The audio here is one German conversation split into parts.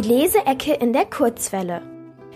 Die Leseecke in der Kurzwelle.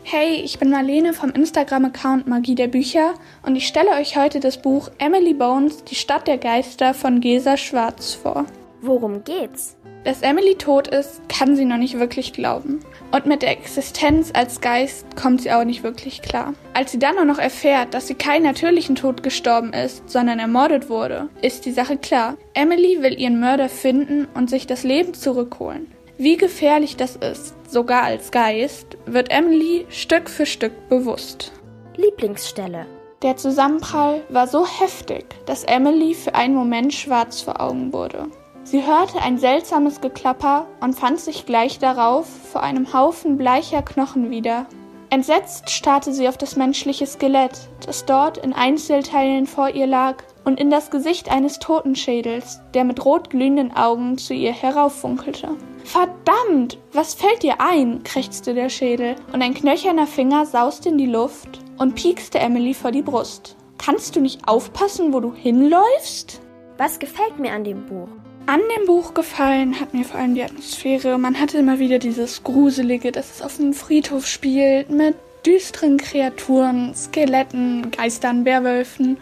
Hey, ich bin Marlene vom Instagram-Account Magie der Bücher und ich stelle euch heute das Buch Emily Bones, die Stadt der Geister von Gesa Schwarz vor. Worum geht's? Dass Emily tot ist, kann sie noch nicht wirklich glauben. Und mit der Existenz als Geist kommt sie auch nicht wirklich klar. Als sie dann auch noch erfährt, dass sie keinen natürlichen Tod gestorben ist, sondern ermordet wurde, ist die Sache klar. Emily will ihren Mörder finden und sich das Leben zurückholen. Wie gefährlich das ist, sogar als Geist, wird Emily Stück für Stück bewusst. Lieblingsstelle. Der Zusammenprall war so heftig, dass Emily für einen Moment schwarz vor Augen wurde. Sie hörte ein seltsames Geklapper und fand sich gleich darauf vor einem Haufen bleicher Knochen wieder. Entsetzt starrte sie auf das menschliche Skelett, das dort in Einzelteilen vor ihr lag, und in das Gesicht eines Totenschädels, der mit rot glühenden Augen zu ihr herauffunkelte. Verdammt, was fällt dir ein? krächzte der Schädel, und ein knöcherner Finger sauste in die Luft und piekste Emily vor die Brust. Kannst du nicht aufpassen, wo du hinläufst? Was gefällt mir an dem Buch? An dem Buch gefallen hat mir vor allem die Atmosphäre. Man hatte immer wieder dieses Gruselige, dass es auf einem Friedhof spielt, mit düsteren Kreaturen, Skeletten, Geistern, Werwölfen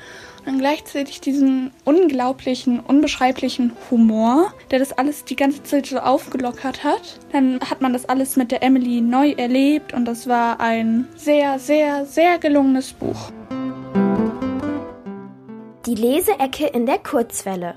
und gleichzeitig diesen unglaublichen, unbeschreiblichen Humor, der das alles die ganze Zeit so aufgelockert hat. Dann hat man das alles mit der Emily neu erlebt und das war ein sehr, sehr, sehr gelungenes Buch. Die Leseecke in der Kurzwelle.